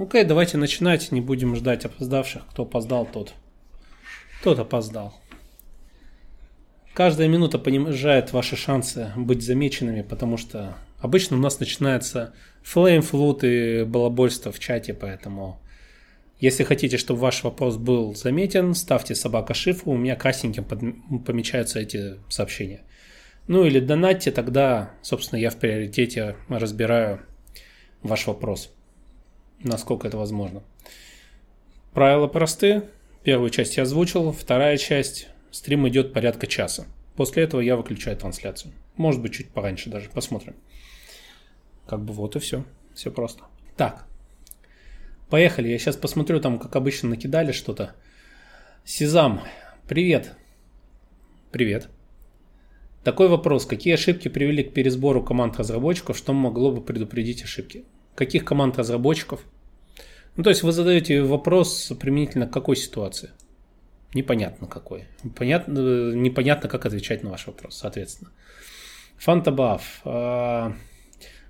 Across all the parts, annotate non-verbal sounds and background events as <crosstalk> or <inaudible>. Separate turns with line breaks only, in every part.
Окей, давайте начинать, не будем ждать опоздавших. Кто опоздал, тот. Тот опоздал. Каждая минута понижает ваши шансы быть замеченными, потому что обычно у нас начинается флейм, флут и балабольство в чате, поэтому если хотите, чтобы ваш вопрос был заметен, ставьте собака шифру, у меня красненьким помечаются эти сообщения. Ну или донатьте, тогда, собственно, я в приоритете разбираю ваш вопрос, насколько это возможно. Правила просты. Первую часть я озвучил, вторая часть стрим идет порядка часа. После этого я выключаю трансляцию. Может быть, чуть пораньше даже. Посмотрим. Как бы вот и все. Все просто. Так. Поехали. Я сейчас посмотрю, там, как обычно, накидали что-то. Сезам, привет. Привет. Такой вопрос. Какие ошибки привели к пересбору команд разработчиков? Что могло бы предупредить ошибки? Каких команд разработчиков? Ну, то есть вы задаете вопрос применительно к какой ситуации? Непонятно какой. Понятно, непонятно, как отвечать на ваш вопрос, соответственно. Фантабаф. А,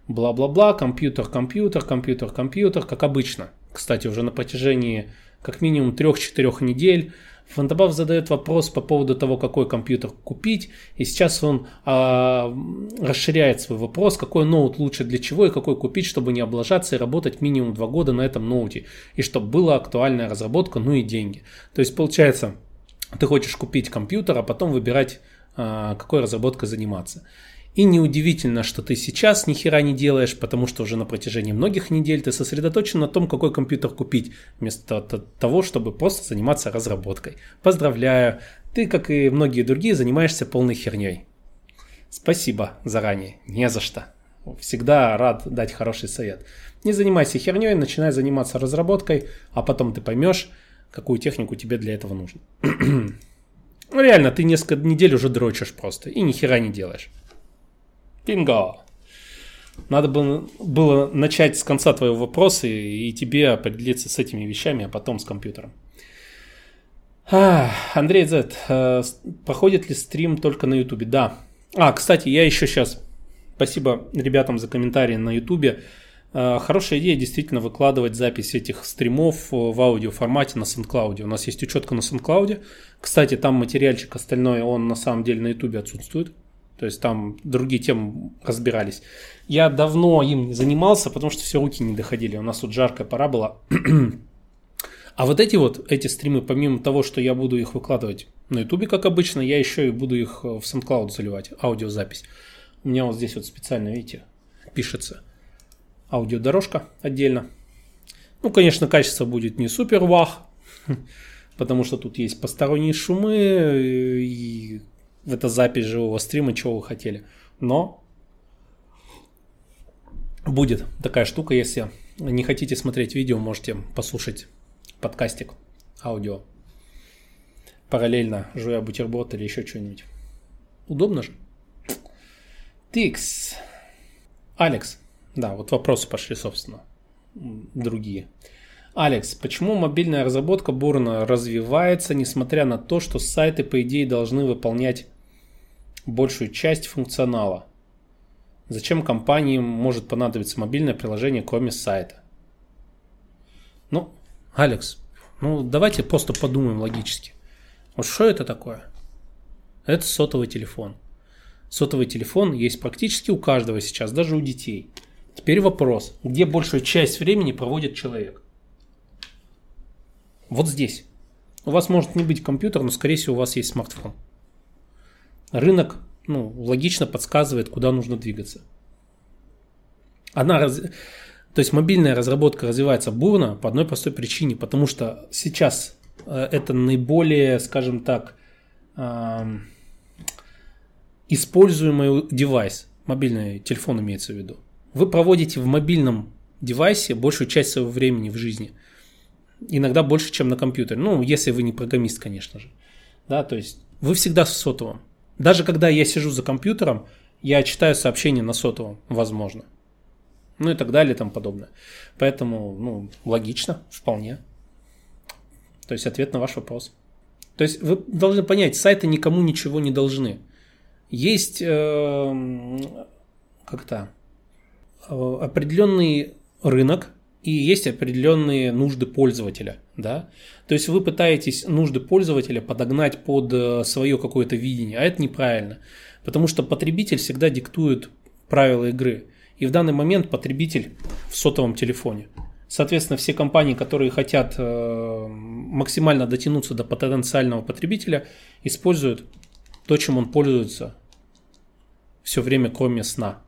бла-бла-бла, компьютер, компьютер, компьютер, компьютер, как обычно. Кстати, уже на протяжении как минимум 3-4 недель Фантабаф задает вопрос по поводу того, какой компьютер купить, и сейчас он а, расширяет свой вопрос, какой ноут лучше для чего и какой купить, чтобы не облажаться и работать минимум 2 года на этом ноуте, и чтобы была актуальная разработка, ну и деньги. То есть получается, ты хочешь купить компьютер, а потом выбирать, а, какой разработкой заниматься. И неудивительно, что ты сейчас ни хера не делаешь, потому что уже на протяжении многих недель ты сосредоточен на том, какой компьютер купить, вместо того, чтобы просто заниматься разработкой. Поздравляю, ты, как и многие другие, занимаешься полной херней. Спасибо заранее, не за что. Всегда рад дать хороший совет. Не занимайся херней, начинай заниматься разработкой, а потом ты поймешь, какую технику тебе для этого нужно. <clears throat> ну реально, ты несколько недель уже дрочишь просто и ни хера не делаешь. Бинго! Надо было, было начать с конца твоего вопроса и, и тебе определиться с этими вещами, а потом с компьютером. А, Андрей Z, э, проходит ли стрим только на Ютубе? Да. А, кстати, я еще сейчас. Спасибо ребятам за комментарии на Ютубе. Э, хорошая идея действительно выкладывать запись этих стримов в аудиоформате на SoundCloud. У нас есть учетка на SoundCloud. Кстати, там материальчик остальной, он на самом деле на Ютубе отсутствует. То есть там другие темы разбирались. Я давно им не занимался, потому что все руки не доходили. У нас тут жаркая пора была. <clears throat> А вот эти вот, эти стримы, помимо того, что я буду их выкладывать на ютубе, как обычно, я еще и буду их в SoundCloud заливать, аудиозапись. У меня вот здесь вот специально, видите, пишется аудиодорожка отдельно. Ну, конечно, качество будет не супер вах, <laughs> потому что тут есть посторонние шумы и это запись живого стрима, чего вы хотели. Но будет такая штука, если не хотите смотреть видео, можете послушать подкастик, аудио. Параллельно жуя бутерброд или еще что-нибудь. Удобно же. Тикс. Алекс. Да, вот вопросы пошли, собственно, другие. Алекс, почему мобильная разработка бурно развивается, несмотря на то, что сайты, по идее, должны выполнять большую часть функционала? Зачем компании может понадобиться мобильное приложение, кроме сайта? Ну, Алекс, ну давайте просто подумаем логически. Вот что это такое? Это сотовый телефон. Сотовый телефон есть практически у каждого сейчас, даже у детей. Теперь вопрос, где большую часть времени проводит человек? Вот здесь. У вас может не быть компьютер, но скорее всего у вас есть смартфон. Рынок ну, логично подсказывает, куда нужно двигаться. Она раз... То есть мобильная разработка развивается бурно по одной простой причине, потому что сейчас э, это наиболее, скажем так, используемый девайс, мобильный телефон имеется в виду. Вы проводите в мобильном девайсе большую часть своего времени в жизни – иногда больше, чем на компьютере. Ну, если вы не программист, конечно же. Да, то есть вы всегда в сотовом. Даже когда я сижу за компьютером, я читаю сообщения на сотовом, возможно. Ну и так далее и тому подобное. Поэтому, ну, логично, вполне. То есть ответ на ваш вопрос. То есть вы должны понять, сайты никому ничего не должны. Есть э, как-то определенный рынок, и есть определенные нужды пользователя, да. То есть вы пытаетесь нужды пользователя подогнать под э, свое какое-то видение, а это неправильно, потому что потребитель всегда диктует правила игры, и в данный момент потребитель в сотовом телефоне. Соответственно, все компании, которые хотят э, максимально дотянуться до потенциального потребителя, используют то, чем он пользуется все время, кроме сна.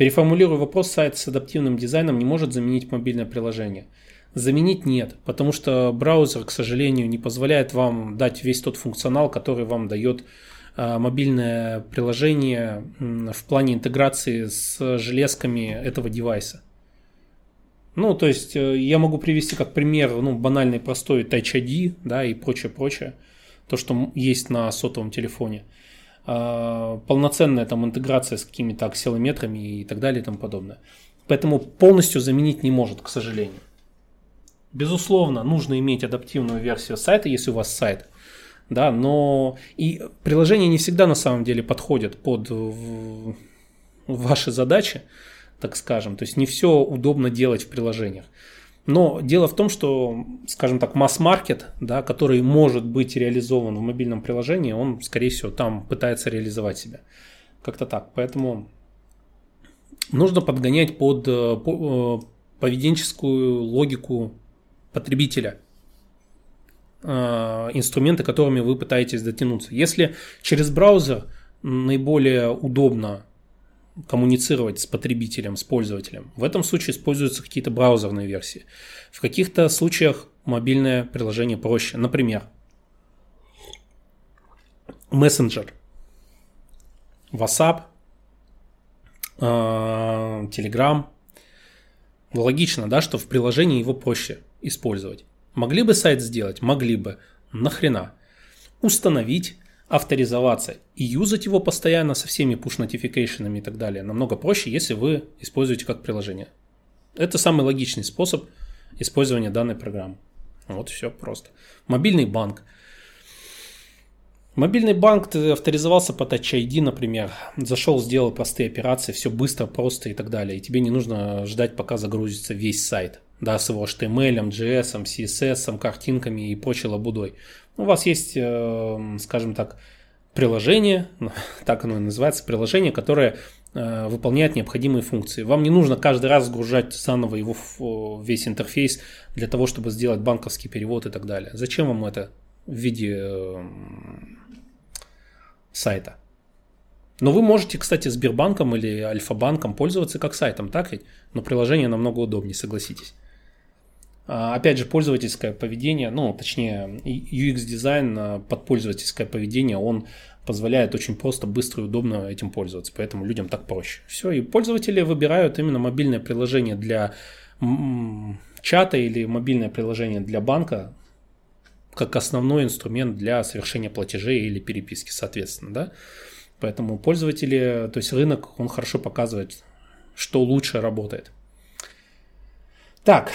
Переформулирую вопрос, сайт с адаптивным дизайном не может заменить мобильное приложение. Заменить нет, потому что браузер, к сожалению, не позволяет вам дать весь тот функционал, который вам дает а, мобильное приложение в плане интеграции с железками этого девайса. Ну, то есть э, я могу привести как пример, ну, банальный простой Touch ID, да, и прочее, прочее, то, что есть на сотовом телефоне. А, полноценная там интеграция с какими-то акселометрами и так далее и тому подобное. Поэтому полностью заменить не может, к сожалению. Безусловно, нужно иметь адаптивную версию сайта, если у вас сайт. Да, но и приложения не всегда на самом деле подходят под ваши задачи, так скажем. То есть не все удобно делать в приложениях. Но дело в том, что, скажем так, масс-маркет, да, который может быть реализован в мобильном приложении, он, скорее всего, там пытается реализовать себя. Как-то так. Поэтому нужно подгонять под э, э, поведенческую логику потребителя э, инструменты, которыми вы пытаетесь дотянуться. Если через браузер наиболее удобно коммуницировать с потребителем, с пользователем. В этом случае используются какие-то браузерные версии. В каких-то случаях мобильное приложение проще. Например, мессенджер, WhatsApp, Telegram. Логично, да, что в приложении его проще использовать. Могли бы сайт сделать? Могли бы. Нахрена? Установить авторизоваться и юзать его постоянно со всеми push-нотификейшенами и так далее намного проще, если вы используете как приложение. Это самый логичный способ использования данной программы. Вот все просто. Мобильный банк. Мобильный банк, ты авторизовался по Touch ID, например, зашел, сделал простые операции, все быстро, просто и так далее. И тебе не нужно ждать, пока загрузится весь сайт, да, с его HTML, JS, CSS, картинками и прочей лабудой. У вас есть, э, скажем так, приложение, <laughs> так оно и называется, приложение, которое э, выполняет необходимые функции. Вам не нужно каждый раз сгружать заново его весь интерфейс для того, чтобы сделать банковский перевод и так далее. Зачем вам это в виде э, сайта? Но вы можете, кстати, Сбербанком или Альфа-банком пользоваться как сайтом, так ведь? Но приложение намного удобнее, согласитесь. А, опять же, пользовательское поведение, ну, точнее, UX-дизайн а, под пользовательское поведение, он позволяет очень просто, быстро и удобно этим пользоваться, поэтому людям так проще. Все, и пользователи выбирают именно мобильное приложение для чата или мобильное приложение для банка как основной инструмент для совершения платежей или переписки, соответственно, да. Поэтому пользователи, то есть рынок, он хорошо показывает, что лучше работает. Так,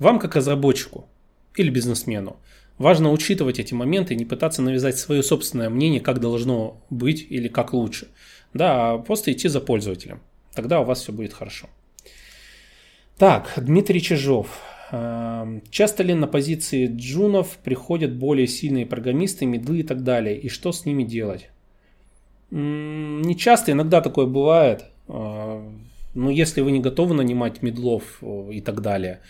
вам, как разработчику или бизнесмену, важно учитывать эти моменты и не пытаться навязать свое собственное мнение, как должно быть или как лучше. Да, а просто идти за пользователем. Тогда у вас все будет хорошо. Так, Дмитрий Чижов. Эм, часто ли на позиции джунов приходят более сильные программисты, медлы и так далее? И что с ними делать? Не часто, иногда такое бывает. Э, но если вы не готовы нанимать мидлов э, и так далее,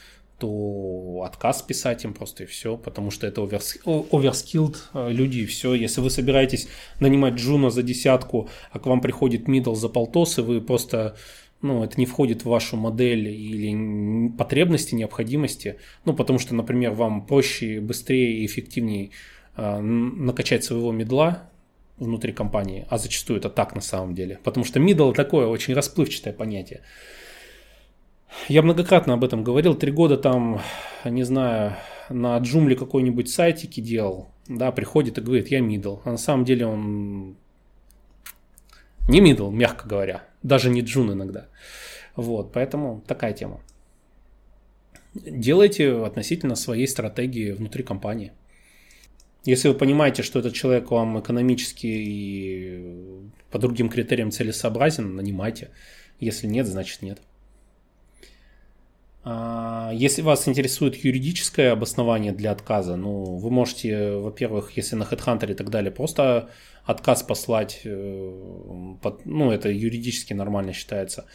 то отказ писать им просто и все, потому что это overskilled э, люди и все. Если вы собираетесь нанимать Джуна за десятку, а к вам приходит мидл за полтос, и вы просто ну, это не входит в вашу модель или потребности, необходимости, ну, потому что, например, вам проще, быстрее и эффективнее э, накачать своего мидла внутри компании, а зачастую это так на самом деле, потому что middle такое очень расплывчатое понятие. Я многократно об этом говорил. Три года там, не знаю, на Джумле какой-нибудь сайтики делал. Да, приходит и говорит, я мидл. А на самом деле он не мидл, мягко говоря. Даже не джун иногда. Вот, поэтому такая тема. Делайте относительно своей стратегии внутри компании. Если вы понимаете, что этот человек вам экономически и по другим критериям целесообразен, нанимайте. Если нет, значит нет. А, если вас интересует юридическое обоснование для отказа, ну, вы можете, во-первых, если на HeadHunter и так далее, просто отказ послать, э, ну, это юридически нормально считается,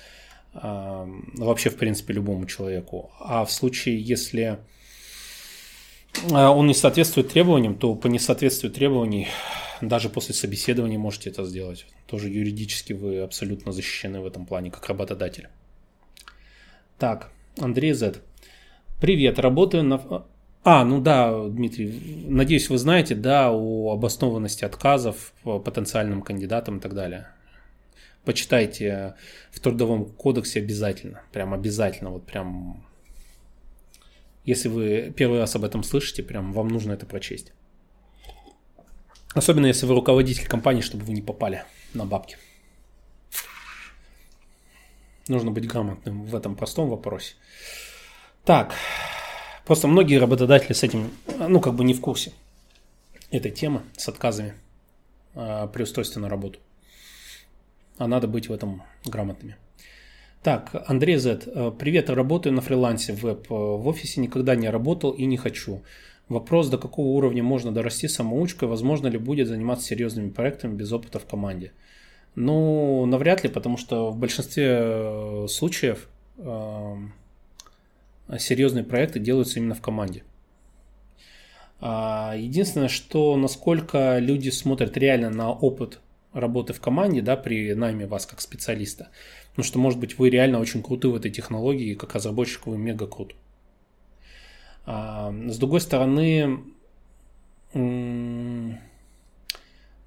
а, вообще, в принципе, любому человеку. А в случае, если а, он не соответствует требованиям, то по несоответствию требований даже после собеседования можете это сделать. Тоже юридически вы абсолютно защищены в этом плане, как работодатель. Так, Андрей Z. Привет, работаю на... А, ну да, Дмитрий, надеюсь, вы знаете, да, о обоснованности отказов по потенциальным кандидатам и так далее. Почитайте в Трудовом кодексе обязательно, прям обязательно, вот прям... Если вы первый раз об этом слышите, прям вам нужно это прочесть. Особенно если вы руководитель компании, чтобы вы не попали на бабки. Нужно быть грамотным в этом простом вопросе. Так, просто многие работодатели с этим, ну, как бы не в курсе этой темы с отказами э, при устройстве на работу. А надо быть в этом грамотными. Так, Андрей Z. «Э, привет, работаю на фрилансе веб. В офисе никогда не работал и не хочу. Вопрос, до какого уровня можно дорасти самоучкой, возможно ли будет заниматься серьезными проектами без опыта в команде. Ну, навряд ли, потому что в большинстве э, случаев э, серьезные проекты делаются именно в команде. А, единственное, что насколько люди смотрят реально на опыт работы в команде, да, при найме вас как специалиста. Потому что, может быть, вы реально очень круты в этой технологии, как разработчик вы мега крут. А, с другой стороны,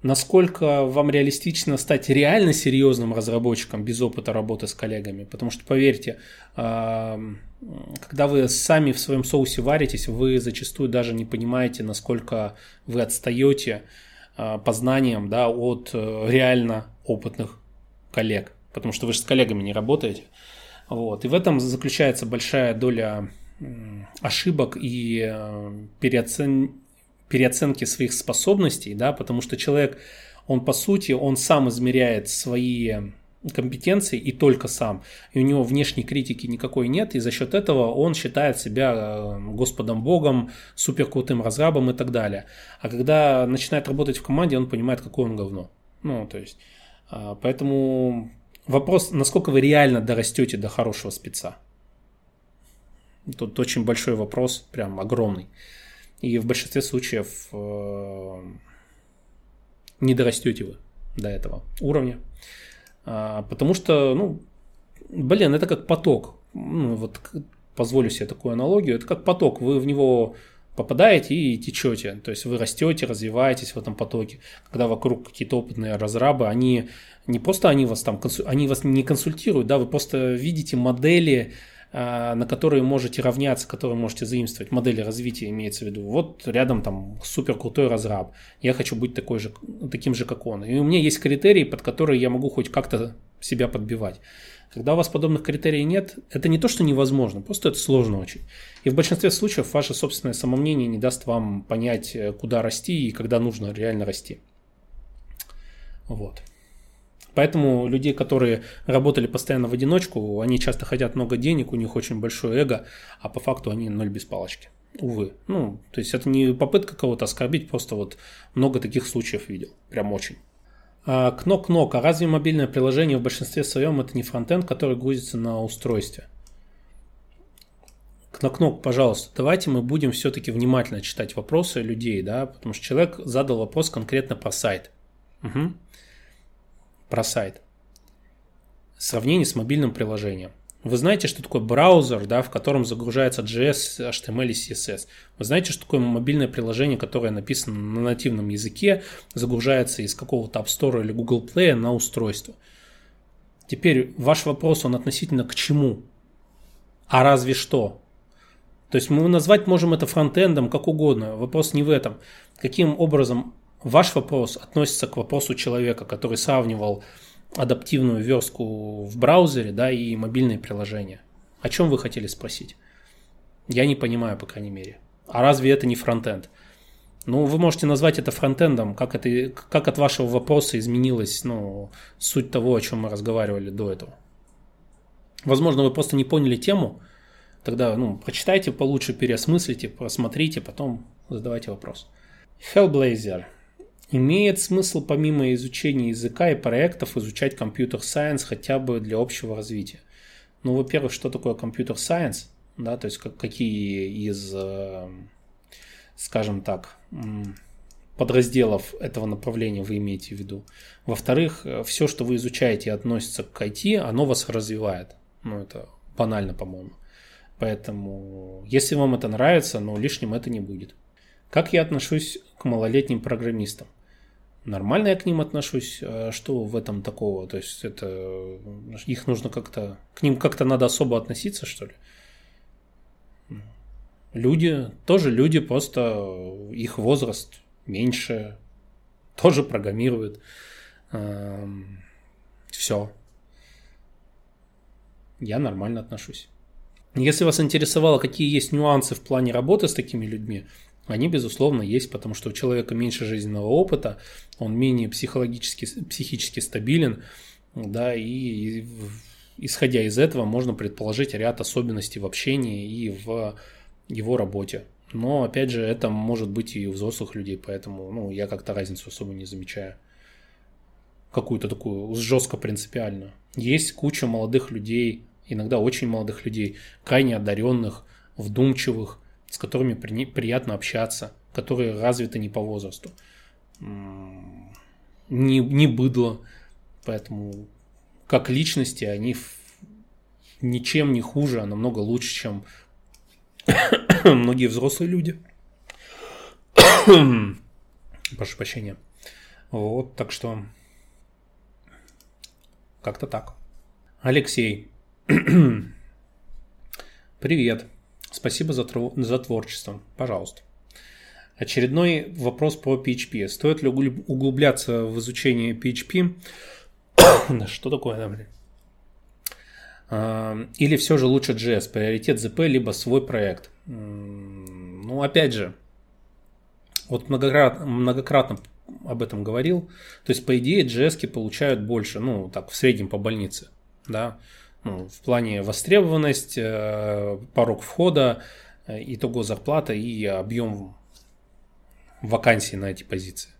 насколько вам реалистично стать реально серьезным разработчиком без опыта работы с коллегами. Потому что, поверьте, а, когда вы сами в своем соусе варитесь, вы зачастую даже не понимаете, насколько вы отстаете а, по знаниям да, от э, реально опытных коллег. Потому что вы же с коллегами не работаете. Вот. И в этом заключается большая доля ошибок и э, переоцен переоценки своих способностей, да, потому что человек, он по сути, он сам измеряет свои компетенции и только сам. И у него внешней критики никакой нет, и за счет этого он считает себя э, Господом Богом, суперкрутым разрабом и так далее. А когда начинает работать в команде, он понимает, какое он говно. Ну, то есть, а, поэтому вопрос, насколько вы реально дорастете до хорошего спеца. Тут очень большой вопрос, прям огромный. И в большинстве случаев э, не дорастете вы до этого уровня. А, потому что, ну, блин, это как поток. Ну, вот позволю себе такую аналогию. Это как поток. Вы в него попадаете и течете. То есть вы растете, развиваетесь в этом потоке. Когда вокруг какие-то опытные разрабы, они не просто они вас там, они вас не консультируют, да, вы просто видите модели, на которые можете равняться, которые можете заимствовать, модели развития имеется в виду. Вот рядом там супер крутой разраб, я хочу быть такой же, таким же, как он. И у меня есть критерии, под которые я могу хоть как-то себя подбивать. Когда у вас подобных критерий нет, это не то, что невозможно, просто это сложно очень. И в большинстве случаев ваше собственное самомнение не даст вам понять, э, куда расти и когда нужно реально расти. Вот. Поэтому людей, которые работали постоянно в одиночку, они часто хотят много денег, у них очень большое эго, а по факту они ноль без палочки. Увы. Ну, то есть это не попытка кого-то оскорбить, просто вот много таких случаев видел. Прям очень. А, Кнок-кнок. А разве мобильное приложение в большинстве своем это не фронтенд, который грузится на устройстве? Кнок-кнок, пожалуйста, давайте мы будем все-таки внимательно читать вопросы людей, да, потому что человек задал вопрос конкретно про сайт. Угу про сайт. Сравнение с мобильным приложением. Вы знаете, что такое браузер, да, в котором загружается JS, HTML и CSS. Вы знаете, что такое мобильное приложение, которое написано на нативном языке, загружается из какого-то App Store или Google Play на устройство. Теперь ваш вопрос, он относительно к чему? А разве что? То есть мы назвать можем это фронтендом, как угодно. Вопрос не в этом. Каким образом Ваш вопрос относится к вопросу человека, который сравнивал адаптивную верстку в браузере да, и мобильные приложения. О чем вы хотели спросить? Я не понимаю, по крайней мере. А разве это не фронтенд? Ну, вы можете назвать это фронтендом, как, это, как от вашего вопроса изменилась ну, суть того, о чем мы разговаривали до этого. Возможно, вы просто не поняли тему, тогда ну, прочитайте получше, переосмыслите, просмотрите, потом задавайте вопрос. Hellblazer. Имеет смысл помимо изучения языка и проектов изучать компьютер-сайенс хотя бы для общего развития? Ну, во-первых, что такое компьютер-сайенс? Да, то есть как, какие из, э, скажем так, подразделов этого направления вы имеете в виду. Во-вторых, э, все, что вы изучаете и относится к IT, оно вас развивает. Ну, это банально, по-моему. Поэтому, если вам это нравится, но лишним это не будет. Как я отношусь к малолетним программистам? Нормально я к ним отношусь. А что в этом такого? То есть это их нужно как-то к ним как-то надо особо относиться, что ли? Люди тоже люди, просто их возраст меньше, тоже программируют. Все. Я нормально отношусь. Если вас интересовало, какие есть нюансы в плане работы с такими людьми, они, безусловно, есть, потому что у человека меньше жизненного опыта, он менее психологически, психически стабилен, да, и исходя из этого можно предположить ряд особенностей в общении и в его работе. Но, опять же, это может быть и у взрослых людей, поэтому ну, я как-то разницу особо не замечаю. Какую-то такую жестко принципиальную. Есть куча молодых людей, иногда очень молодых людей, крайне одаренных, вдумчивых, с которыми при, приятно общаться, которые развиты не по возрасту. Не, не быдло, поэтому как личности они ничем не хуже, а намного лучше, чем <coughs> многие взрослые люди. <coughs> Прошу прощения. Вот, так что как-то так. Алексей. <coughs> Привет. Спасибо за, за творчество. Пожалуйста. Очередной вопрос по PHP. Стоит ли углубляться в изучение PHP? <coughs> что такое, да, блин? А, или все же лучше JS, приоритет ZP, либо свой проект? Ну, опять же, вот многократно, многократно об этом говорил. То есть, по идее, JS получают больше, ну, так, в среднем по больнице, да ну, в плане востребованность, э, порог входа, э, итого зарплата и объем вакансий на эти позиции.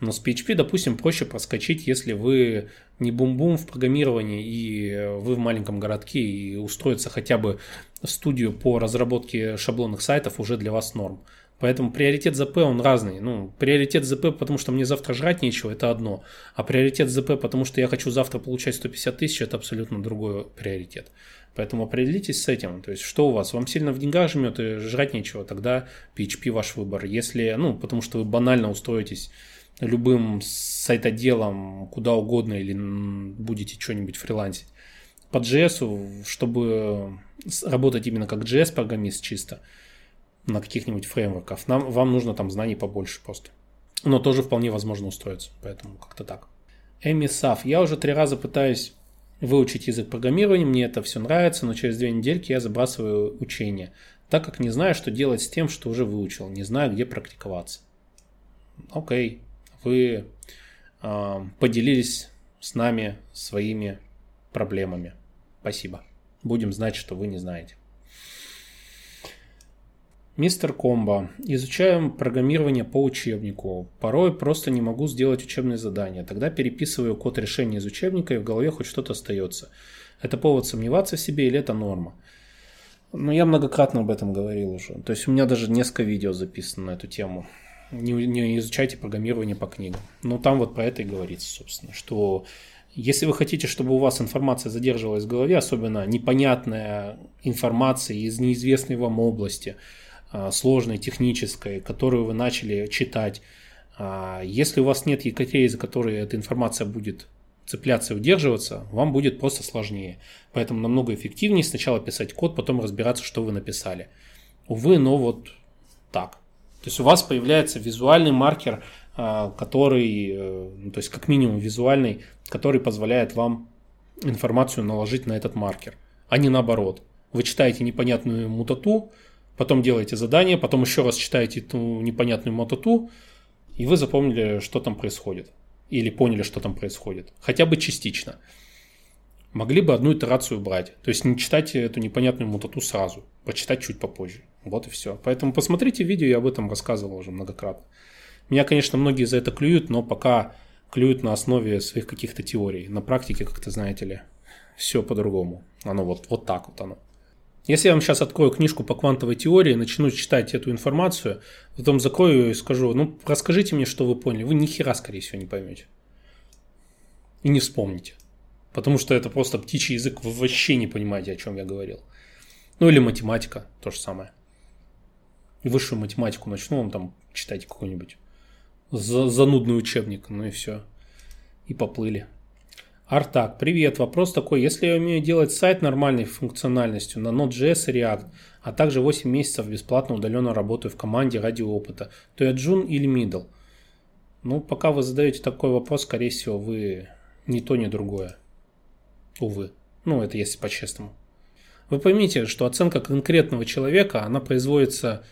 Но с PHP, допустим, проще проскочить, если вы не бум-бум в программировании и вы в маленьком городке и устроиться хотя бы в студию по разработке шаблонных сайтов уже для вас норм. Поэтому приоритет ЗП, он разный. Ну, приоритет ЗП, потому что мне завтра жрать нечего, это одно. А приоритет ЗП, потому что я хочу завтра получать 150 тысяч, это абсолютно другой приоритет. Поэтому определитесь с этим. То есть, что у вас? Вам сильно в деньгах жмет и жрать нечего, тогда PHP ваш выбор. Если, ну, потому что вы банально устроитесь любым сайтоделом куда угодно или будете что-нибудь фрилансить. По JS, чтобы работать именно как JS-программист чисто – на каких-нибудь фреймворках. Нам, вам нужно там знаний побольше просто. Но тоже вполне возможно устроиться, поэтому как-то так. Эми Саф. Я уже три раза пытаюсь выучить язык программирования, мне это все нравится, но через две недельки я забрасываю учение, так как не знаю, что делать с тем, что уже выучил, не знаю, где практиковаться. Окей, вы э, поделились с нами своими проблемами. Спасибо. Будем знать, что вы не знаете. Мистер Комбо. Изучаем программирование по учебнику. Порой просто не могу сделать учебные задания. Тогда переписываю код решения из учебника и в голове хоть что-то остается. Это повод сомневаться в себе или это норма? Ну, я многократно об этом говорил уже. То есть у меня даже несколько видео записано на эту тему. Не, не изучайте программирование по книгам. Но там вот про это и говорится, собственно, что если вы хотите, чтобы у вас информация задерживалась в голове, особенно непонятная информация из неизвестной вам области – сложной, технической, которую вы начали читать. А, если у вас нет якорей, за которые эта информация будет цепляться и удерживаться, вам будет просто сложнее. Поэтому намного эффективнее сначала писать код, потом разбираться, что вы написали. Увы, но вот так. То есть у вас появляется визуальный маркер, а, который, э, ну, то есть как минимум визуальный, который позволяет вам информацию наложить на этот маркер, а не наоборот. Вы читаете непонятную мутату, потом делаете задание, потом еще раз читаете эту непонятную мототу, и вы запомнили, что там происходит. Или поняли, что там происходит. Хотя бы частично. Могли бы одну итерацию брать. То есть не читать эту непонятную мототу сразу. Прочитать чуть попозже. Вот и все. Поэтому посмотрите видео, я об этом рассказывал уже многократно. Меня, конечно, многие за это клюют, но пока клюют на основе своих каких-то теорий. На практике, как-то, знаете ли, все по-другому. Оно вот, вот так вот оно. Если я вам сейчас открою книжку по квантовой теории, начну читать эту информацию, потом закрою и скажу, ну, расскажите мне, что вы поняли. Вы ни хера, скорее всего, не поймете. И не вспомните. Потому что это просто птичий язык, вы вообще не понимаете, о чем я говорил. Ну, или математика, то же самое. Высшую математику начну вам там читать какой-нибудь занудный учебник, ну и все. И поплыли. Артак, привет. Вопрос такой. Если я умею делать сайт нормальной функциональностью на Node.js и React, а также 8 месяцев бесплатно удаленно работаю в команде ради опыта, то я джун или middle? Ну, пока вы задаете такой вопрос, скорее всего, вы ни то, ни другое. Увы. Ну, это если по-честному. Вы поймите, что оценка конкретного человека, она производится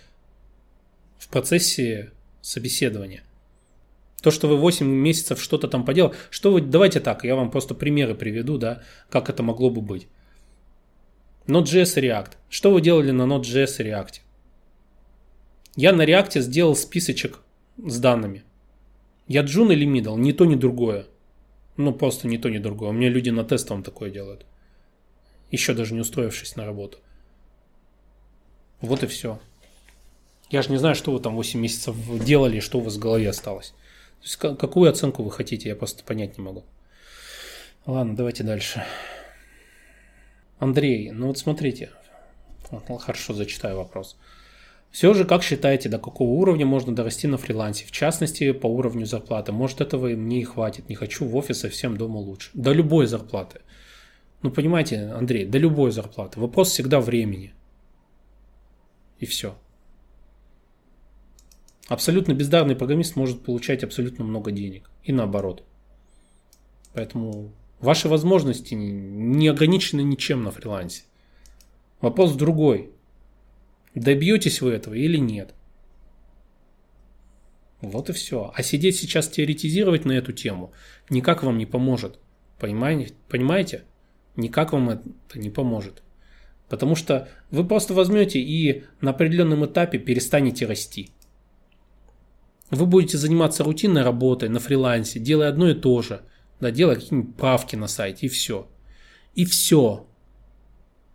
в процессе собеседования. То, что вы 8 месяцев что-то там поделали, что вы, давайте так, я вам просто примеры приведу, да, как это могло бы быть. Node.js React. Что вы делали на Node.js и React? Я на React сделал списочек с данными. Я джун или middle, ни то, ни другое. Ну, просто ни то, ни другое. У меня люди на тестовом такое делают. Еще даже не устроившись на работу. Вот и все. Я же не знаю, что вы там 8 месяцев делали, что у вас в голове осталось. То есть, какую оценку вы хотите, я просто понять не могу. Ладно, давайте дальше. Андрей, ну вот смотрите. Хорошо, зачитаю вопрос. Все же, как считаете, до какого уровня можно дорасти на фрилансе? В частности, по уровню зарплаты. Может, этого мне и хватит. Не хочу в офис, совсем дома лучше. До любой зарплаты. Ну, понимаете, Андрей, до любой зарплаты. Вопрос всегда времени. И все. Абсолютно бездарный программист может получать абсолютно много денег. И наоборот. Поэтому ваши возможности не ограничены ничем на фрилансе. Вопрос другой. Добьетесь вы этого или нет? Вот и все. А сидеть сейчас теоретизировать на эту тему никак вам не поможет. Понимаете? Никак вам это не поможет. Потому что вы просто возьмете и на определенном этапе перестанете расти. Вы будете заниматься рутинной работой на фрилансе, делая одно и то же, да, делая какие-нибудь правки на сайте, и все. И все.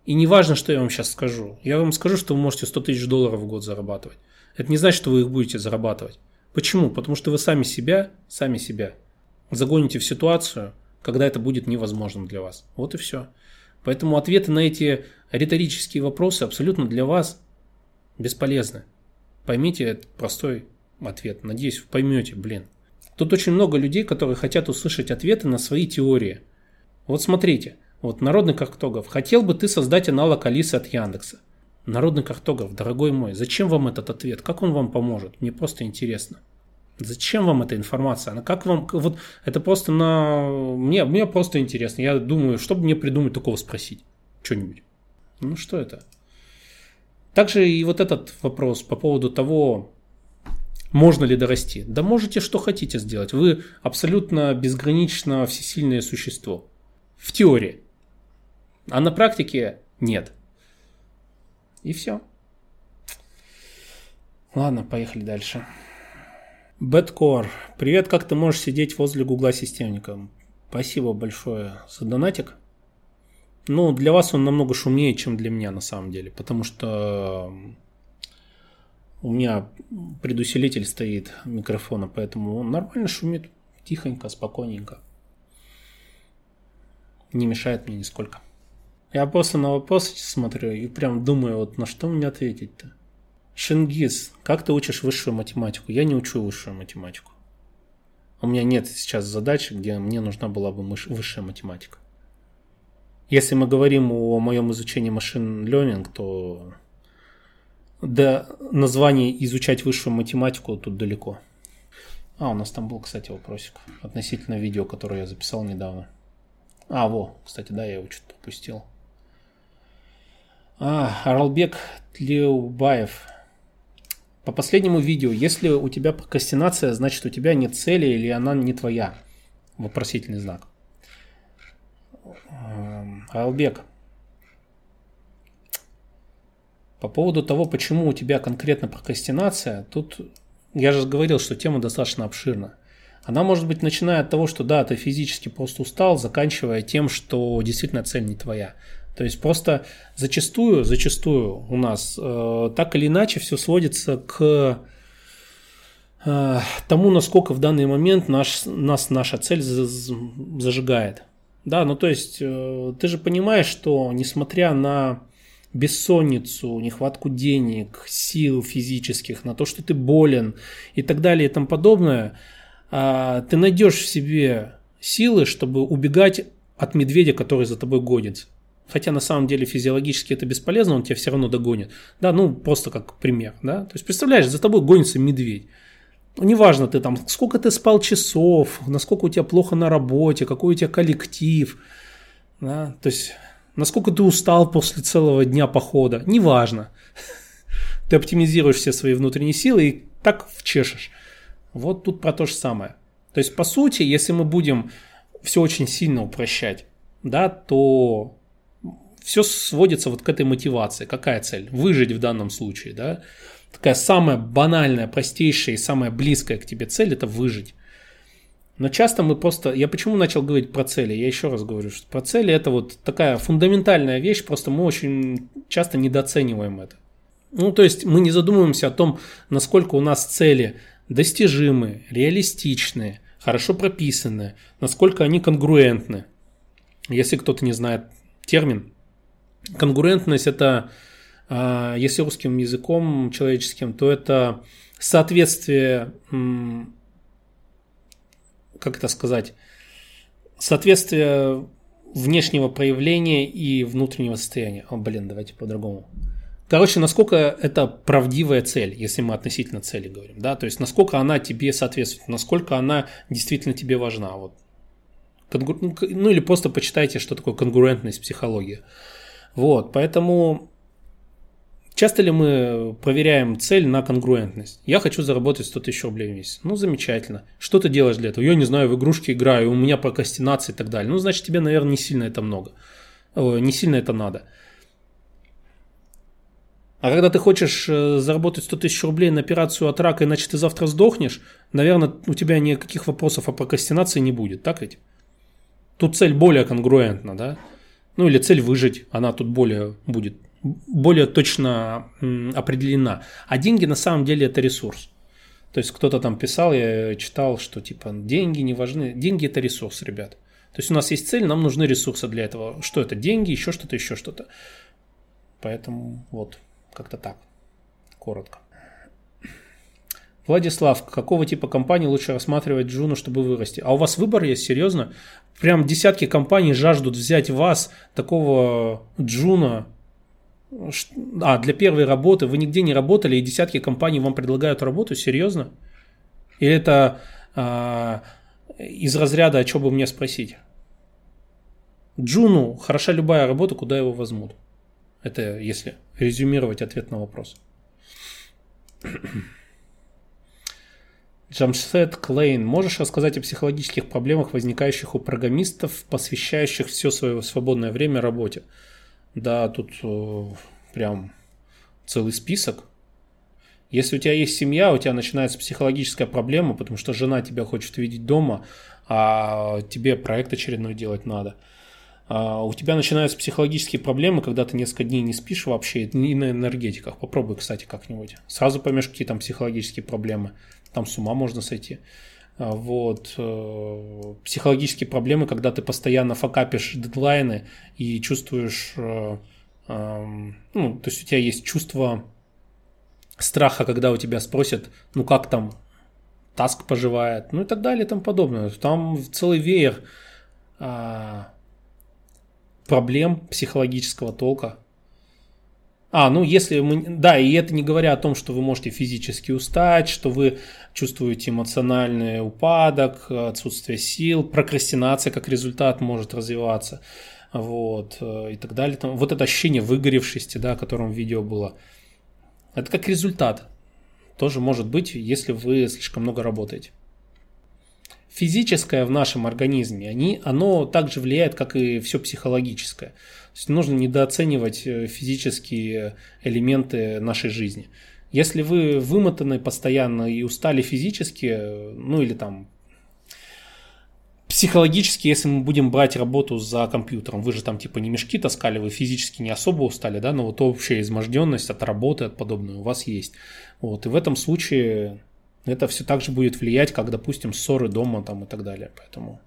И не важно, что я вам сейчас скажу. Я вам скажу, что вы можете 100 тысяч долларов в год зарабатывать. Это не значит, что вы их будете зарабатывать. Почему? Потому что вы сами себя, сами себя загоните в ситуацию, когда это будет невозможным для вас. Вот и все. Поэтому ответы на эти риторические вопросы абсолютно для вас бесполезны. Поймите этот простой ответ. Надеюсь, вы поймете, блин. Тут очень много людей, которые хотят услышать ответы на свои теории. Вот смотрите, вот народный картограф, хотел бы ты создать аналог Алисы от Яндекса? Народный картограф, дорогой мой, зачем вам этот ответ? Как он вам поможет? Мне просто интересно. Зачем вам эта информация? Она как вам... Вот это просто на... Мне, мне просто интересно. Я думаю, что бы мне придумать такого спросить? Что-нибудь. Ну что это? Также и вот этот вопрос по поводу того, можно ли дорасти? Да можете что хотите сделать. Вы абсолютно безгранично всесильное существо. В теории. А на практике нет. И все. Ладно, поехали дальше. Бэткор. Привет, как ты можешь сидеть возле гугла системника? Спасибо большое за донатик. Ну, для вас он намного шумнее, чем для меня на самом деле, потому что у меня предусилитель стоит микрофона, поэтому он нормально шумит, тихонько, спокойненько. Не мешает мне нисколько. Я просто на вопрос смотрю и прям думаю, вот на что мне ответить-то. Шингиз, как ты учишь высшую математику? Я не учу высшую математику. У меня нет сейчас задачи, где мне нужна была бы высшая математика. Если мы говорим о моем изучении машин learning, то до названия изучать высшую математику тут далеко. А, у нас там был, кстати, вопросик относительно видео, которое я записал недавно. А, во, кстати, да, я его что-то упустил. А, Аралбек Тлеубаев. По последнему видео, если у тебя прокрастинация, значит у тебя нет цели или она не твоя? Вопросительный знак. Эм, Аралбек. По поводу того, почему у тебя конкретно прокрастинация, тут я же говорил, что тема достаточно обширна. Она может быть начиная от того, что да, ты физически просто устал, заканчивая тем, что действительно цель не твоя. То есть просто зачастую, зачастую у нас э, так или иначе все сводится к э, тому, насколько в данный момент наш, нас наша цель зажигает. Да, ну то есть э, ты же понимаешь, что несмотря на бессонницу, нехватку денег, сил физических, на то, что ты болен и так далее и тому подобное, э, ты найдешь в себе силы, чтобы убегать от медведя, который за тобой гонится. Хотя на самом деле физиологически это бесполезно, он тебя все равно догонит. Да, ну просто как пример. Да? То есть представляешь, за тобой гонится медведь. Ну, неважно ты там, сколько ты спал часов, насколько у тебя плохо на работе, какой у тебя коллектив. Да? То есть насколько ты устал после целого дня похода. Неважно. Ты оптимизируешь все свои внутренние силы и так вчешешь. Вот тут про то же самое. То есть, по сути, если мы будем все очень сильно упрощать, да, то все сводится вот к этой мотивации. Какая цель? Выжить в данном случае, да? Такая самая банальная, простейшая и самая близкая к тебе цель – это выжить. Но часто мы просто... Я почему начал говорить про цели? Я еще раз говорю, что про цели это вот такая фундаментальная вещь, просто мы очень часто недооцениваем это. Ну, то есть мы не задумываемся о том, насколько у нас цели достижимы, реалистичны, хорошо прописаны, насколько они конгруентны. Если кто-то не знает термин, Конгруентность это, а, если русским языком человеческим, то это соответствие, как это сказать, соответствие внешнего проявления и внутреннего состояния. О, блин, давайте по-другому. Короче, насколько это правдивая цель, если мы относительно цели говорим, да, то есть насколько она тебе соответствует, насколько она действительно тебе важна, вот. Ну или просто почитайте, что такое конгруентность психология. Вот, поэтому часто ли мы проверяем цель на конгруентность? Я хочу заработать 100 тысяч рублей в месяц. Ну, замечательно. Что ты делаешь для этого? Я не знаю, в игрушки играю, у меня прокрастинация и так далее. Ну, значит, тебе, наверное, не сильно это много. Не сильно это надо. А когда ты хочешь э, заработать 100 тысяч рублей на операцию от рака, иначе ты завтра сдохнешь, наверное, у тебя никаких вопросов о прокрастинации не будет, так ведь? Тут цель более конгруентна, да? ну или цель выжить, она тут более будет более точно определена. А деньги на самом деле это ресурс. То есть кто-то там писал, я читал, что типа деньги не важны. Деньги это ресурс, ребят. То есть у нас есть цель, нам нужны ресурсы для этого. Что это? Деньги, еще что-то, еще что-то. Поэтому вот, как-то так, коротко. Владислав, какого типа компании лучше рассматривать Джуну, чтобы вырасти? А у вас выбор есть, серьезно? Прям десятки компаний жаждут взять вас, такого Джуна, а, для первой работы вы нигде не работали, и десятки компаний вам предлагают работу, серьезно? Или это а, из разряда, о чем бы мне спросить? Джуну хороша любая работа, куда его возьмут. Это если резюмировать ответ на вопрос. <clears throat> Джамшед Клейн, можешь рассказать о психологических проблемах, возникающих у программистов, посвящающих все свое свободное время работе? Да, тут э, прям целый список. Если у тебя есть семья, у тебя начинается психологическая проблема, потому что жена тебя хочет видеть дома, а тебе проект очередной делать надо. А у тебя начинаются психологические проблемы, когда ты несколько дней не спишь вообще, и на энергетиках. Попробуй, кстати, как-нибудь. Сразу поймешь, какие там психологические проблемы там с ума можно сойти. А, вот. Э, психологические проблемы, когда ты постоянно факапишь дедлайны и чувствуешь, э, ну, то есть у тебя есть чувство страха, когда у тебя спросят, ну как там таск поживает, ну и так далее и тому подобное. Там целый веер а, проблем психологического толка, а, ну если мы... Да, и это не говоря о том, что вы можете физически устать, что вы чувствуете эмоциональный упадок, отсутствие сил, прокрастинация как результат может развиваться. вот, э, и так далее. Там, вот это ощущение выгоревшести, да, о котором видео было, это как результат. Тоже может быть, если вы слишком много работаете. Физическое в нашем организме, они, оно также влияет, как и все психологическое. Есть нужно недооценивать э, физические элементы нашей жизни. Если вы вымотаны постоянно и устали физически, э, ну или там психологически, если мы будем брать работу за компьютером, вы же там типа не мешки таскали, вы физически не особо устали, да, но вот общая изможденность от работы, от подобного у вас есть. Вот, и в этом случае это все так же будет влиять, как, допустим, ссоры дома там и так далее. Поэтому,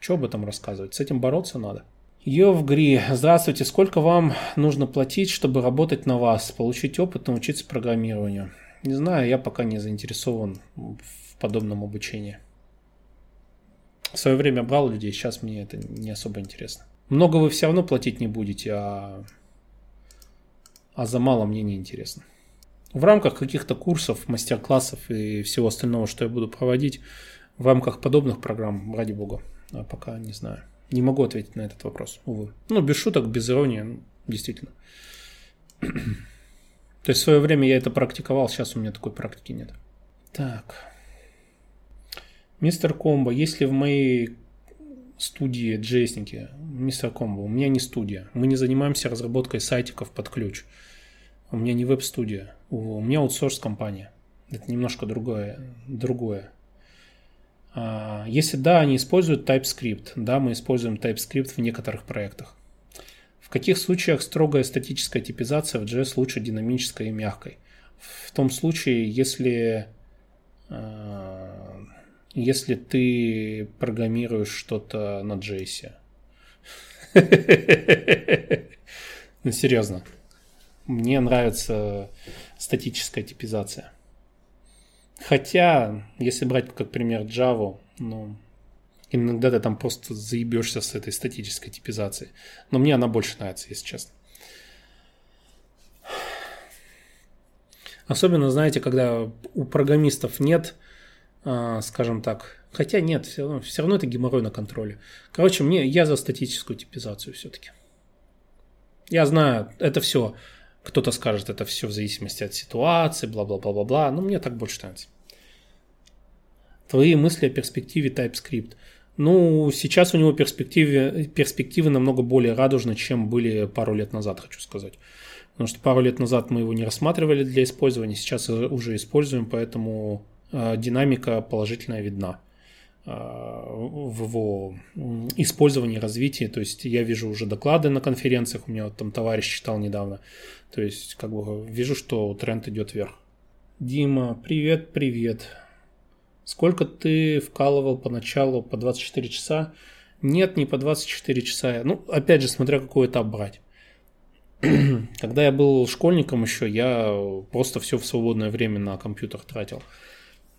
что об этом рассказывать? С этим бороться надо. Йовгри, здравствуйте. Сколько вам нужно платить, чтобы работать на вас, получить опыт, научиться программированию? Не знаю, я пока не заинтересован в подобном обучении. В свое время брал людей, сейчас мне это не особо интересно. Много вы все равно платить не будете, а, а за мало мне не интересно. В рамках каких-то курсов, мастер-классов и всего остального, что я буду проводить, в рамках подобных программ, ради бога, а пока не знаю. Не могу ответить на этот вопрос, увы. Ну, без шуток, без иронии, действительно. <clears throat> То есть в свое время я это практиковал, сейчас у меня такой практики нет. Так. Мистер Комбо, если в моей студии джейсники, мистер Комбо, у меня не студия. Мы не занимаемся разработкой сайтиков под ключ. У меня не веб-студия. У меня аутсорс компания. Это немножко другое. другое. А, если да, они используют TypeScript. Да, мы используем TypeScript в некоторых проектах. В каких случаях строгая статическая типизация в JS лучше динамической и мягкой? В том случае, если а, если ты программируешь что-то на JS. <laughs> Ну, серьезно. Мне нравится статическая типизация. Хотя, если брать как пример Java, ну, иногда ты там просто заебешься с этой статической типизацией. Но мне она больше нравится, если честно. Особенно, знаете, когда у программистов нет а, скажем так. Хотя нет, все равно, все равно это геморрой на контроле. Короче, мне, я за статическую типизацию все-таки. Я знаю, это все, кто-то скажет, это все в зависимости от ситуации, бла-бла-бла-бла-бла, но мне так больше нравится. Твои мысли о перспективе TypeScript. Ну, сейчас у него перспективы, перспективы намного более радужны, чем были пару лет назад, хочу сказать. Потому что пару лет назад мы его не рассматривали для использования, сейчас уже используем, поэтому Э, динамика положительная видна в его использовании, развитии. То есть я вижу уже доклады на конференциях, у меня вот там товарищ читал недавно. То есть как бы вижу, что тренд идет вверх. Дима, привет, привет. Сколько ты вкалывал поначалу по 24 часа? Нет, не по 24 часа. Ну, опять же, смотря какой этап брать. <clears throat> Когда я был школьником еще, я просто все в свободное время на компьютер тратил.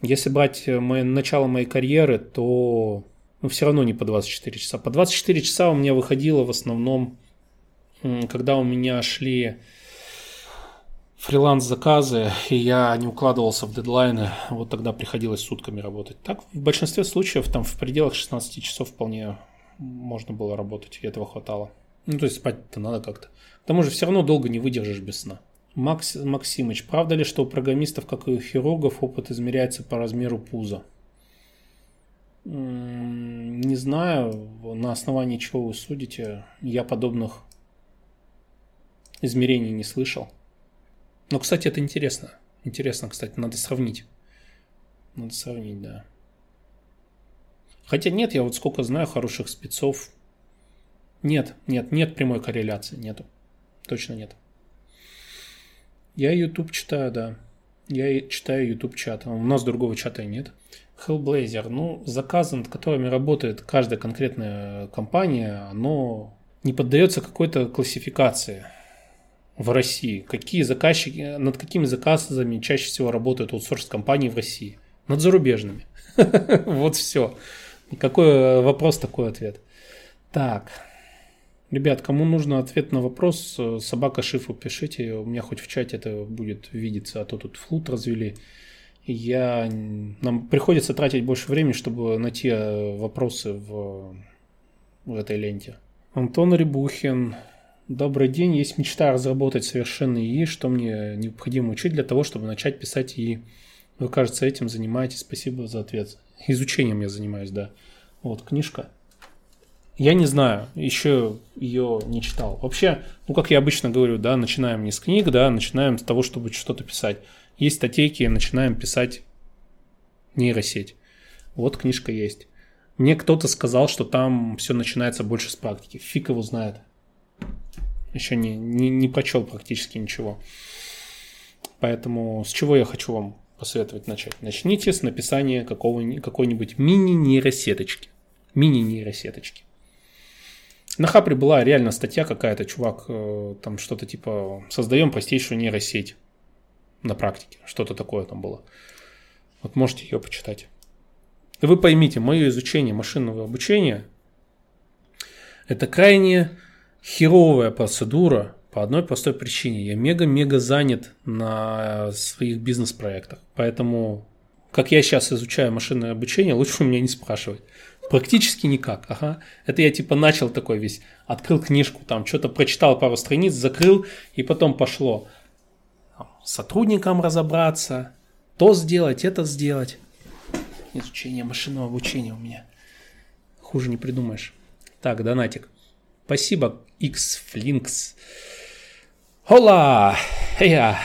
Если брать э, мое, начало моей карьеры, то ну, все равно не по 24 часа. По 24 часа у меня выходило в основном, когда у меня шли фриланс-заказы, и я не укладывался в дедлайны, вот тогда приходилось сутками работать. Так, в большинстве случаев там в пределах 16 часов вполне можно было работать, и этого хватало. Ну, то есть спать-то надо как-то. К тому же все равно долго не выдержишь без сна. Макс, Максимыч, правда ли, что у программистов, как и у хирургов, опыт измеряется по размеру пуза? Не знаю, на основании чего вы судите. Я подобных измерений не слышал. Но, кстати, это интересно. Интересно, кстати, надо сравнить. Надо сравнить, да. Хотя нет, я вот сколько знаю хороших спецов. Нет, нет, нет прямой корреляции, нету. Точно нет. Я YouTube читаю, да. Я читаю YouTube чат. У нас другого чата нет. Hellblazer, ну, заказы, над которыми работает каждая конкретная компания, оно не поддается какой-то классификации в России. Какие заказчики, над какими заказами чаще всего работают аутсорс-компании в России? Над зарубежными. <laughs> Вот все. Какой вопрос, такой ответ. Так, Ребят, кому нужно ответ на вопрос, э, собака шифу пишите, у меня хоть в чате это будет видеться, а то тут флут развели. Я, нам приходится тратить больше времени, чтобы найти э, вопросы в, в этой ленте. Антон Рябухин. Добрый день. Есть мечта разработать совершенный ИИ. Что мне необходимо учить для того, чтобы начать писать ИИ? Вы, кажется, этим занимаетесь. Спасибо за ответ. Изучением я занимаюсь, да. Вот, книжка. Я не знаю, еще ее не читал. Вообще, ну, как я обычно говорю, да, начинаем не с книг, да, начинаем с того, чтобы что-то писать. Есть статейки, начинаем писать нейросеть. Вот книжка есть. Мне кто-то сказал, что там все начинается больше с практики. Фиг его знает. Еще не, не, не прочел практически ничего. Поэтому с чего я хочу вам посоветовать начать? Начните с написания какого, какой-нибудь мини-нейросеточки. Мини-нейросеточки. На Хапре была реально статья какая-то, чувак, э, там что-то типа «Создаем простейшую нейросеть» на практике. Что-то такое там было. Вот можете ее почитать. И вы поймите, мое изучение машинного обучения – это крайне херовая процедура по одной простой причине. Я мега-мега занят на своих бизнес-проектах. Поэтому, как я сейчас изучаю машинное обучение, лучше у меня не спрашивать. Практически никак. Ага. Это я типа начал такой весь, открыл книжку, там что-то прочитал пару страниц, закрыл, и потом пошло сотрудникам разобраться, то сделать, это сделать. Изучение машинного обучения у меня. Хуже не придумаешь. Так, донатик. Спасибо, Xflinks. Хола! Эя!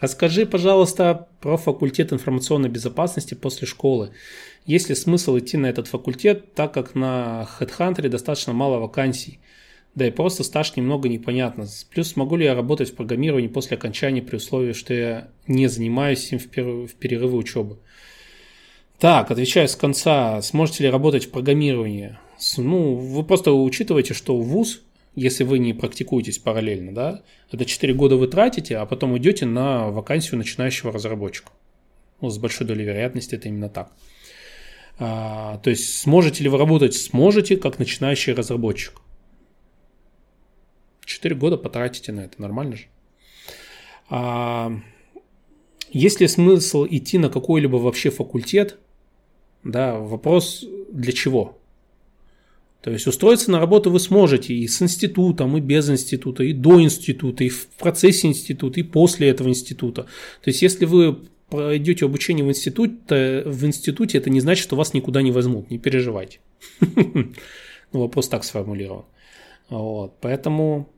Расскажи, пожалуйста, про факультет информационной безопасности после школы. Есть ли смысл идти на этот факультет, так как на HeadHunter достаточно мало вакансий? Да и просто стаж немного непонятно. Плюс смогу ли я работать в программировании после окончания при условии, что я не занимаюсь им в, пер... в перерывы учебы? Так, отвечаю с конца. Сможете ли работать в программировании? Ну, вы просто учитываете, что вуз, если вы не практикуетесь параллельно, да, это 4 года вы тратите, а потом идете на вакансию начинающего разработчика. Ну, с большой долей вероятности это именно так. А, то есть, сможете ли вы работать? Сможете, как начинающий разработчик. 4 года потратите на это, нормально же. А, есть ли смысл идти на какой-либо вообще факультет, да, вопрос для чего? То есть устроиться на работу вы сможете и с институтом, и без института, и до института, и в процессе института, и после этого института. То есть если вы пройдете обучение в институте, в институте, это не значит, что вас никуда не возьмут, не переживайте. <laughs> Ну, вопрос так сформулирован. Вот, поэтому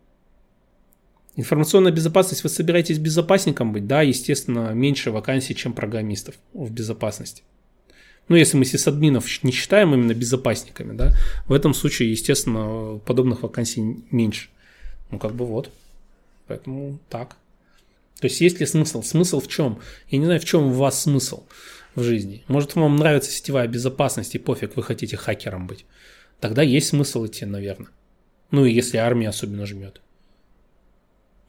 информационная безопасность, вы собираетесь безопасником быть? Да, естественно, меньше вакансий, чем программистов в безопасности. Ну, если мы сисадминов не считаем именно безопасниками, да, в этом случае, естественно, подобных вакансий меньше. Ну, как бы вот. Поэтому так. То есть есть ли смысл? Смысл в чем? Я не знаю, в чем у вас смысл в жизни. Может, вам нравится сетевая безопасность и пофиг, вы хотите хакером быть. Тогда есть смысл идти, наверное. Ну и если армия особенно жмет.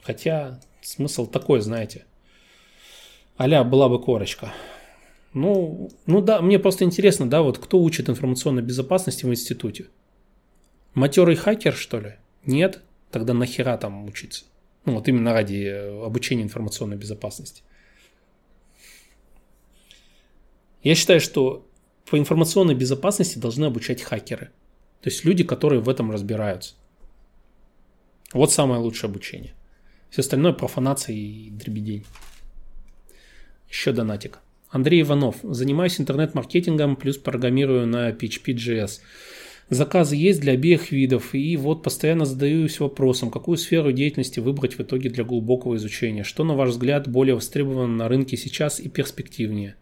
Хотя смысл такой, знаете. Аля была бы корочка. Ну, ну да, мне просто интересно, да, вот кто учит информационной безопасности в институте? Матерый хакер, что ли? Нет? Тогда нахера там учиться? Ну, вот именно ради э, обучения информационной безопасности. Я считаю, что по информационной безопасности должны обучать хакеры. То есть люди, которые в этом разбираются. Вот самое лучшее обучение. Все остальное профанация и дребедень. Еще донатик. Андрей Иванов. Занимаюсь интернет-маркетингом, плюс программирую на PHP.js. Заказы есть для обеих видов, и вот постоянно задаюсь вопросом, какую сферу деятельности выбрать в итоге для глубокого изучения. Что, на ваш взгляд, более востребовано на рынке сейчас и перспективнее?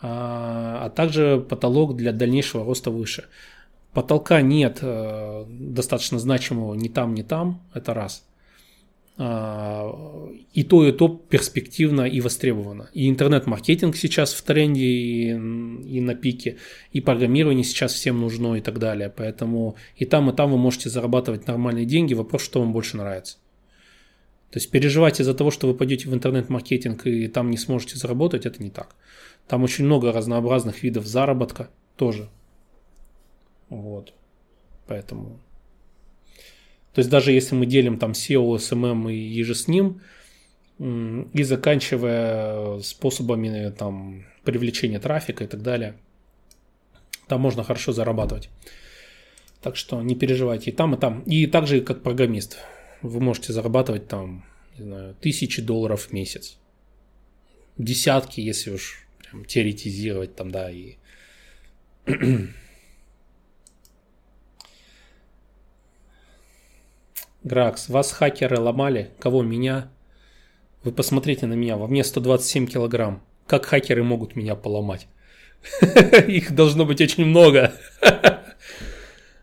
А, а также потолок для дальнейшего роста выше. Потолка нет э, достаточно значимого ни там, ни там, это раз – и то, и то перспективно и востребовано. И интернет-маркетинг сейчас в тренде и, и на пике, и программирование сейчас всем нужно и так далее. Поэтому и там, и там вы можете зарабатывать нормальные деньги. Вопрос, что вам больше нравится. То есть переживать из-за того, что вы пойдете в интернет-маркетинг и там не сможете заработать, это не так. Там очень много разнообразных видов заработка тоже. Вот. Поэтому то есть даже если мы делим там SEO, SMM и еже с ним, и заканчивая способами там привлечения трафика и так далее, там можно хорошо зарабатывать. Так что не переживайте и там, и там. И также как программист. Вы можете зарабатывать там, не знаю, тысячи долларов в месяц. Десятки, если уж прям теоретизировать там, да, и... <clears throat> Гракс, вас хакеры ломали? Кого? Меня? Вы посмотрите на меня, во мне 127 килограмм. Как хакеры могут меня поломать? <laughs> Их должно быть очень много.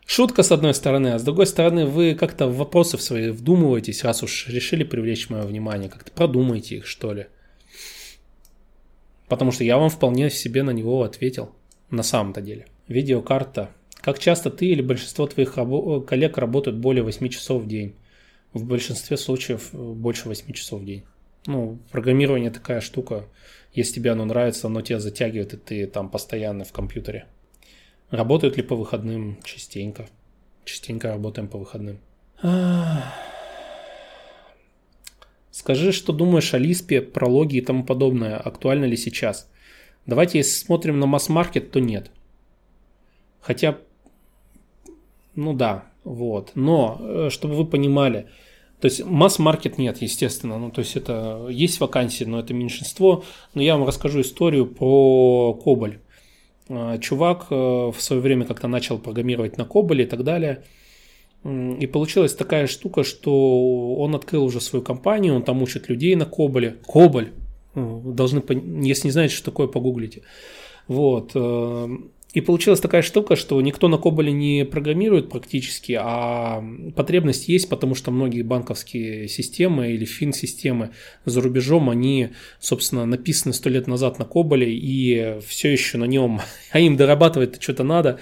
Шутка с одной стороны, а с другой стороны вы как-то в вопросы свои вдумываетесь, раз уж решили привлечь мое внимание, как-то продумайте их, что ли. Потому что я вам вполне себе на него ответил, на самом-то деле. Видеокарта как часто ты или большинство твоих рабо- коллег работают более 8 часов в день? В большинстве случаев э, больше 8 часов в день. Ну, программирование такая штука. Если тебе оно нравится, оно тебя затягивает, и ты там постоянно в компьютере. Работают ли по выходным? Частенько. Частенько работаем по выходным. <sighs> Скажи, что думаешь о Лиспе, прологе и тому подобное. Актуально ли сейчас? Давайте, если смотрим на масс-маркет, то нет. Хотя ну да, вот. Но, э, чтобы вы понимали, то есть масс-маркет нет, естественно. Ну, то есть это есть вакансии, но это меньшинство. Но я вам расскажу историю про Коболь. Э, чувак э, в свое время как-то начал программировать на Коболе и так далее. И получилась такая штука, что он открыл уже свою компанию, он там учит людей на Коболе. Коболь. Должны, если не знаете, что такое, погуглите. Вот. И получилась такая штука, что никто на Коболе не программирует практически, а потребность есть, потому что многие банковские системы или фин-системы за рубежом, они, собственно, написаны сто лет назад на Коболе, и все еще на нем, <laughs> а им дорабатывать что-то надо.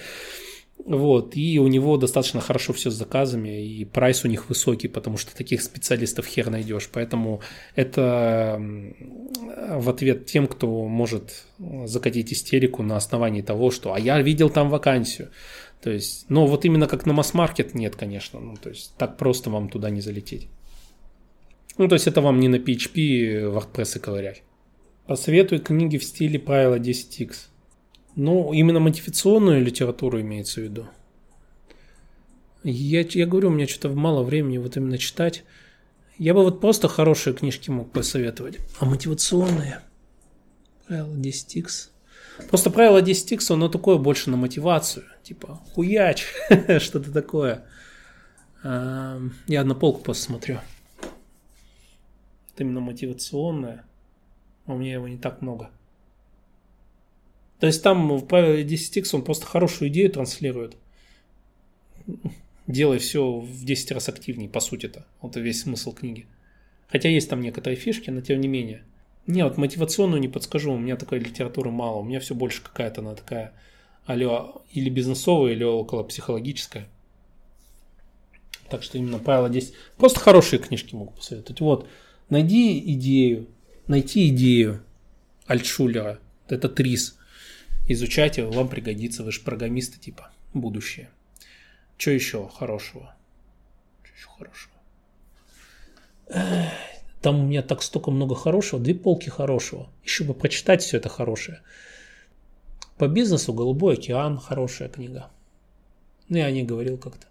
Вот, и у него достаточно хорошо все с заказами, и прайс у них высокий, потому что таких специалистов хер найдешь. Поэтому это в ответ тем, кто может закатить истерику на основании того, что «а я видел там вакансию». То есть, но вот именно как на масс-маркет нет, конечно. Ну, то есть, так просто вам туда не залететь. Ну, то есть, это вам не на PHP WordPress и ковырять. Посоветуй книги в стиле правила 10x. Ну, именно мотивационную литературу имеется в виду. Я, я говорю, у меня что-то мало времени вот именно читать. Я бы вот просто хорошие книжки мог посоветовать. А мотивационные? Правило 10x. Просто правило 10x, оно такое больше на мотивацию. Типа, хуяч, <laughs> что-то такое. А, я на полку посмотрю. Это именно мотивационное. А у меня его не так много. То есть там в правиле 10x он просто хорошую идею транслирует. Делай все в 10 раз активнее, по сути-то. Вот весь смысл книги. Хотя есть там некоторые фишки, но тем не менее. Не, вот мотивационную не подскажу, у меня такой литературы мало. У меня все больше какая-то она такая алло, или бизнесовая, или около психологическая. Так что именно правило 10. Просто хорошие книжки могу посоветовать. Вот, найди идею, найти идею Альтшулера. Это ТРИС изучайте, вам пригодится, вы же программисты типа, будущее. Что еще хорошего? Что еще хорошего? Там у меня так столько много хорошего, две полки хорошего. Еще бы прочитать все это хорошее. По бизнесу «Голубой океан» хорошая книга. Ну, я о ней говорил как-то.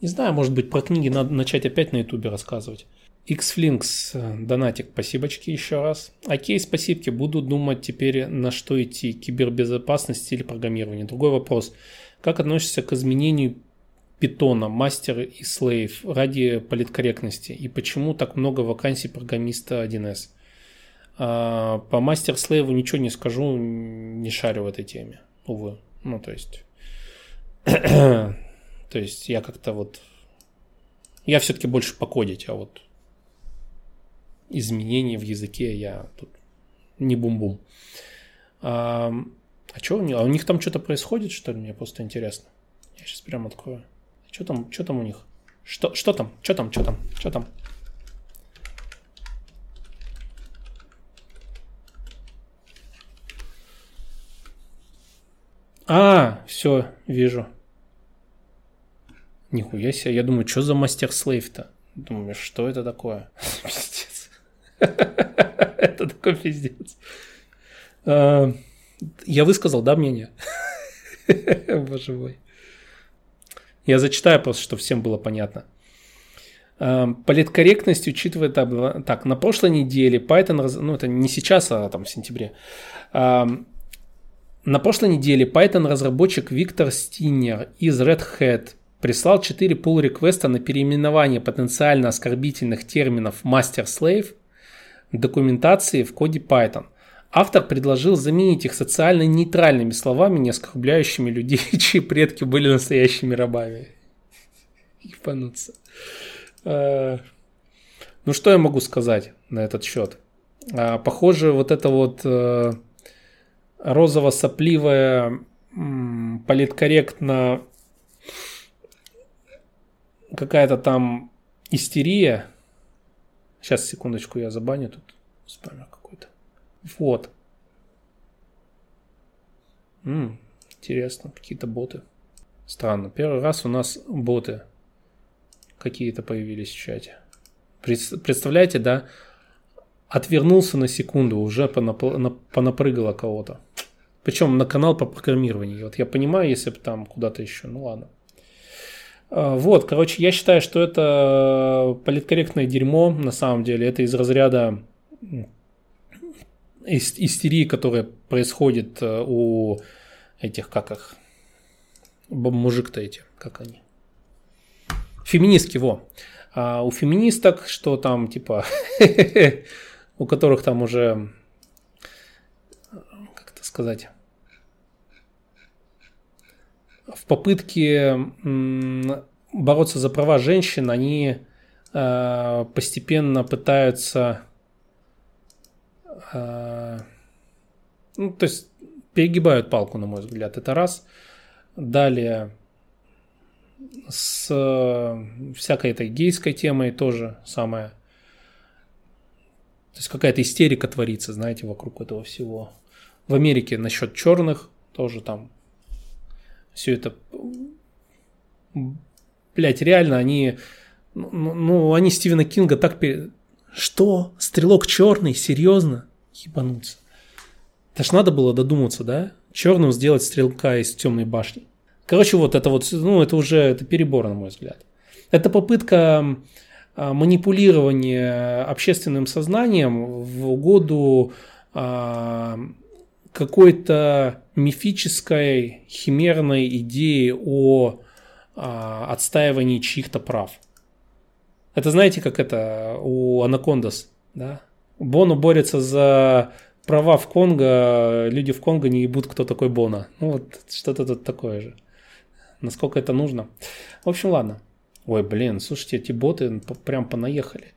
Не знаю, может быть, про книги надо начать опять на ютубе рассказывать. Xflinks, э, донатик, спасибочки еще раз. Окей, спасибки, буду думать теперь на что идти, кибербезопасность или программирование. Другой вопрос. Как относишься к изменению питона, мастер и слейв ради политкорректности? И почему так много вакансий программиста 1С? А, по мастер слейву ничего не скажу, не шарю в этой теме, увы. Ну, то есть... <clears throat> то есть я как-то вот... Я все-таки больше покодить, а вот изменений в языке я тут не бум-бум. А, а что у них? А у них там что-то происходит, что ли? Мне просто интересно. Я сейчас прям открою. Что там, что там у них? Что, что там? Что там? Что там? Что там? А, все, вижу. Нихуя себе. Я думаю, что за мастер слейв-то? Думаю, что это такое? <laughs> <laughs> Это такой пиздец. А, я высказал, да, мнение? <laughs> Боже мой. Я зачитаю просто, чтобы всем было понятно. Эм, политкорректность учитывает... Так, на прошлой неделе Python... Ну, это не сейчас, а там в сентябре. Эм, на прошлой неделе Python разработчик Виктор Стинер из Red Hat прислал 4 pull реквеста на переименование потенциально оскорбительных терминов master-slave документации в коде Python. Автор предложил заменить их социально нейтральными словами, не оскорбляющими людей, <laughs> чьи предки были настоящими рабами. Ебануться. Э, ну, что я могу сказать на этот счет? А, похоже, вот это вот э, розово-сопливая, политкорректно какая-то там истерия. Сейчас, секундочку, я забаню тут спамер какой-то. Вот. М-м, интересно, какие-то боты. Странно. Первый раз у нас боты какие-то появились в чате. Представляете, да? Отвернулся на секунду, уже понап- понапрыгало кого-то. Причем на канал по программированию. Вот я понимаю, если бы там куда-то еще, ну ладно. А, вот, короче, я считаю, что это политкорректное дерьмо, на самом деле. Это из разряда истерии, которая происходит э, у этих, как их, мужик-то эти, как они, феминистки, во. А у феминисток, что там, типа, <laughs> у которых там уже, как это сказать, в попытке бороться за права женщин, они э, постепенно пытаются, э, ну, то есть перегибают палку, на мой взгляд, это раз. Далее с э, всякой этой гейской темой тоже самое. То есть какая-то истерика творится, знаете, вокруг этого всего. В Америке насчет черных тоже там все это... Блять, реально они... Ну, ну, они Стивена Кинга так... Пере... Что? Стрелок черный? Серьезно? Ебануться. Это ж надо было додуматься, да? Черным сделать стрелка из темной башни. Короче, вот это вот, ну, это уже это перебор, на мой взгляд. Это попытка а, манипулирования общественным сознанием в угоду а, какой-то мифической, химерной идеи о а, отстаивании чьих-то прав. Это знаете, как это у Анакондас, да? Боно борется за права в Конго, люди в Конго не ебут, кто такой Бона. Ну вот что-то тут такое же. Насколько это нужно. В общем, ладно. Ой, блин, слушайте, эти боты прям понаехали.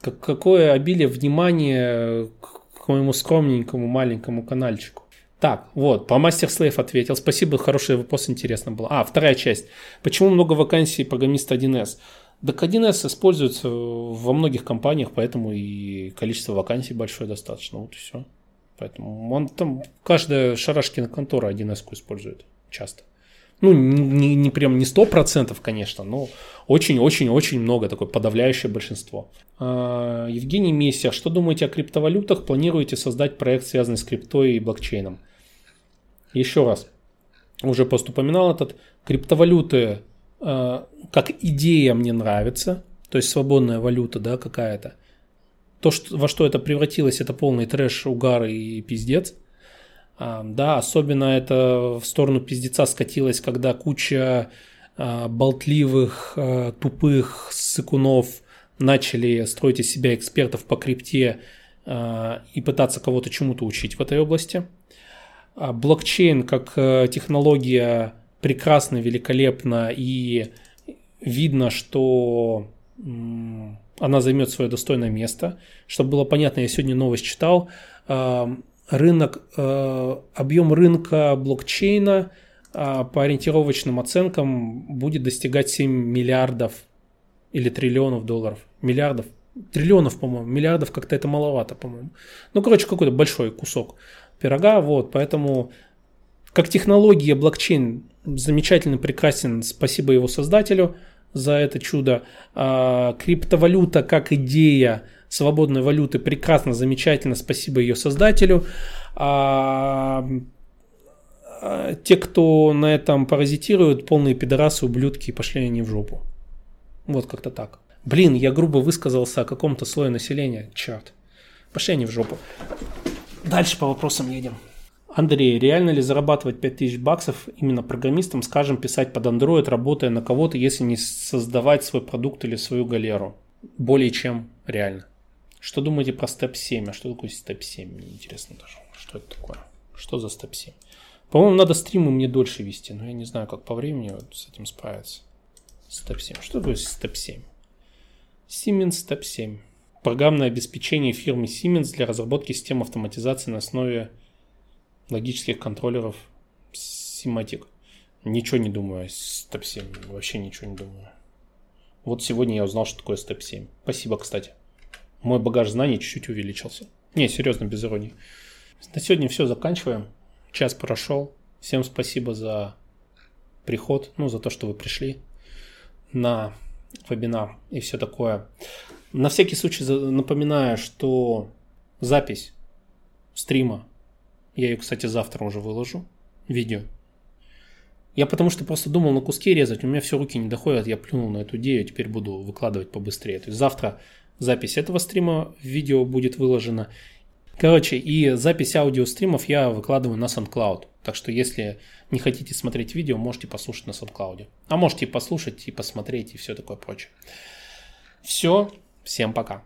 Как, какое обилие внимания к моему скромненькому маленькому каналчику. Так, вот, по Master Slave ответил. Спасибо, хороший вопрос, интересно было. А, вторая часть. Почему много вакансий программиста 1С? Так 1С используется во многих компаниях, поэтому и количество вакансий большое достаточно. Вот и все. Поэтому он там, каждая шарашкина контора 1С использует часто. Ну, не, не прям не сто процентов, конечно, но очень-очень-очень много, такое подавляющее большинство. А, Евгений Мессия, что думаете о криптовалютах? Планируете создать проект, связанный с криптой и блокчейном? Еще раз, уже просто упоминал этот, криптовалюты э, как идея мне нравится, то есть свободная валюта, да, какая-то. То, что, во что это превратилось, это полный трэш, угар и пиздец. А, да, особенно это в сторону пиздеца скатилось, когда куча а, болтливых, а, тупых сыкунов начали строить из себя экспертов по крипте и пытаться кого-то чему-то учить в этой области. Блокчейн как э, технология прекрасна, великолепна и видно, что она займет свое достойное место. Чтобы было понятно, я сегодня новость читал. Рынок, э, объем рынка блокчейна а, по ориентировочным оценкам будет достигать 7 миллиардов или триллионов долларов. Миллиардов. Триллионов, по-моему. Миллиардов как-то это маловато, по-моему. Ну, короче, какой-то большой кусок пирога, вот, поэтому как технология блокчейн замечательно, прекрасен, спасибо его создателю за это чудо. А, криптовалюта как идея свободной валюты прекрасно, замечательно, спасибо ее создателю. А, а, те, кто на этом паразитируют, полные пидорасы, ублюдки, пошли они в жопу. Вот как-то так. Блин, я грубо высказался о каком-то слое населения. Черт. Пошли они в жопу. Дальше по вопросам едем. Андрей, реально ли зарабатывать 5000 баксов именно программистом, скажем, писать под Android, работая на кого-то, если не создавать свой продукт или свою галеру? Более чем реально. Что думаете про Step 7? А что такое Step 7? Мне интересно даже. Что это такое? Что за Step 7? По-моему, надо стримы мне дольше вести, но я не знаю, как по времени вот с этим справиться. Step 7. Что такое Step 7? Siemens Step 7. Программное обеспечение фирмы Siemens для разработки систем автоматизации на основе логических контроллеров Simatic. Ничего не думаю о Step 7. Вообще ничего не думаю. Вот сегодня я узнал, что такое Step 7. Спасибо, кстати. Мой багаж знаний чуть-чуть увеличился. Не, серьезно, без иронии. На сегодня все, заканчиваем. Час прошел. Всем спасибо за приход, ну, за то, что вы пришли на вебинар и все такое. На всякий случай напоминаю, что запись стрима, я ее, кстати, завтра уже выложу, видео. Я потому что просто думал на куски резать, у меня все руки не доходят, я плюнул на эту идею, теперь буду выкладывать побыстрее. То есть завтра запись этого стрима видео будет выложена. Короче, и запись аудиостримов я выкладываю на SoundCloud. Так что если не хотите смотреть видео, можете послушать на SoundCloud. А можете послушать, и посмотреть, и все такое прочее. Все, всем пока.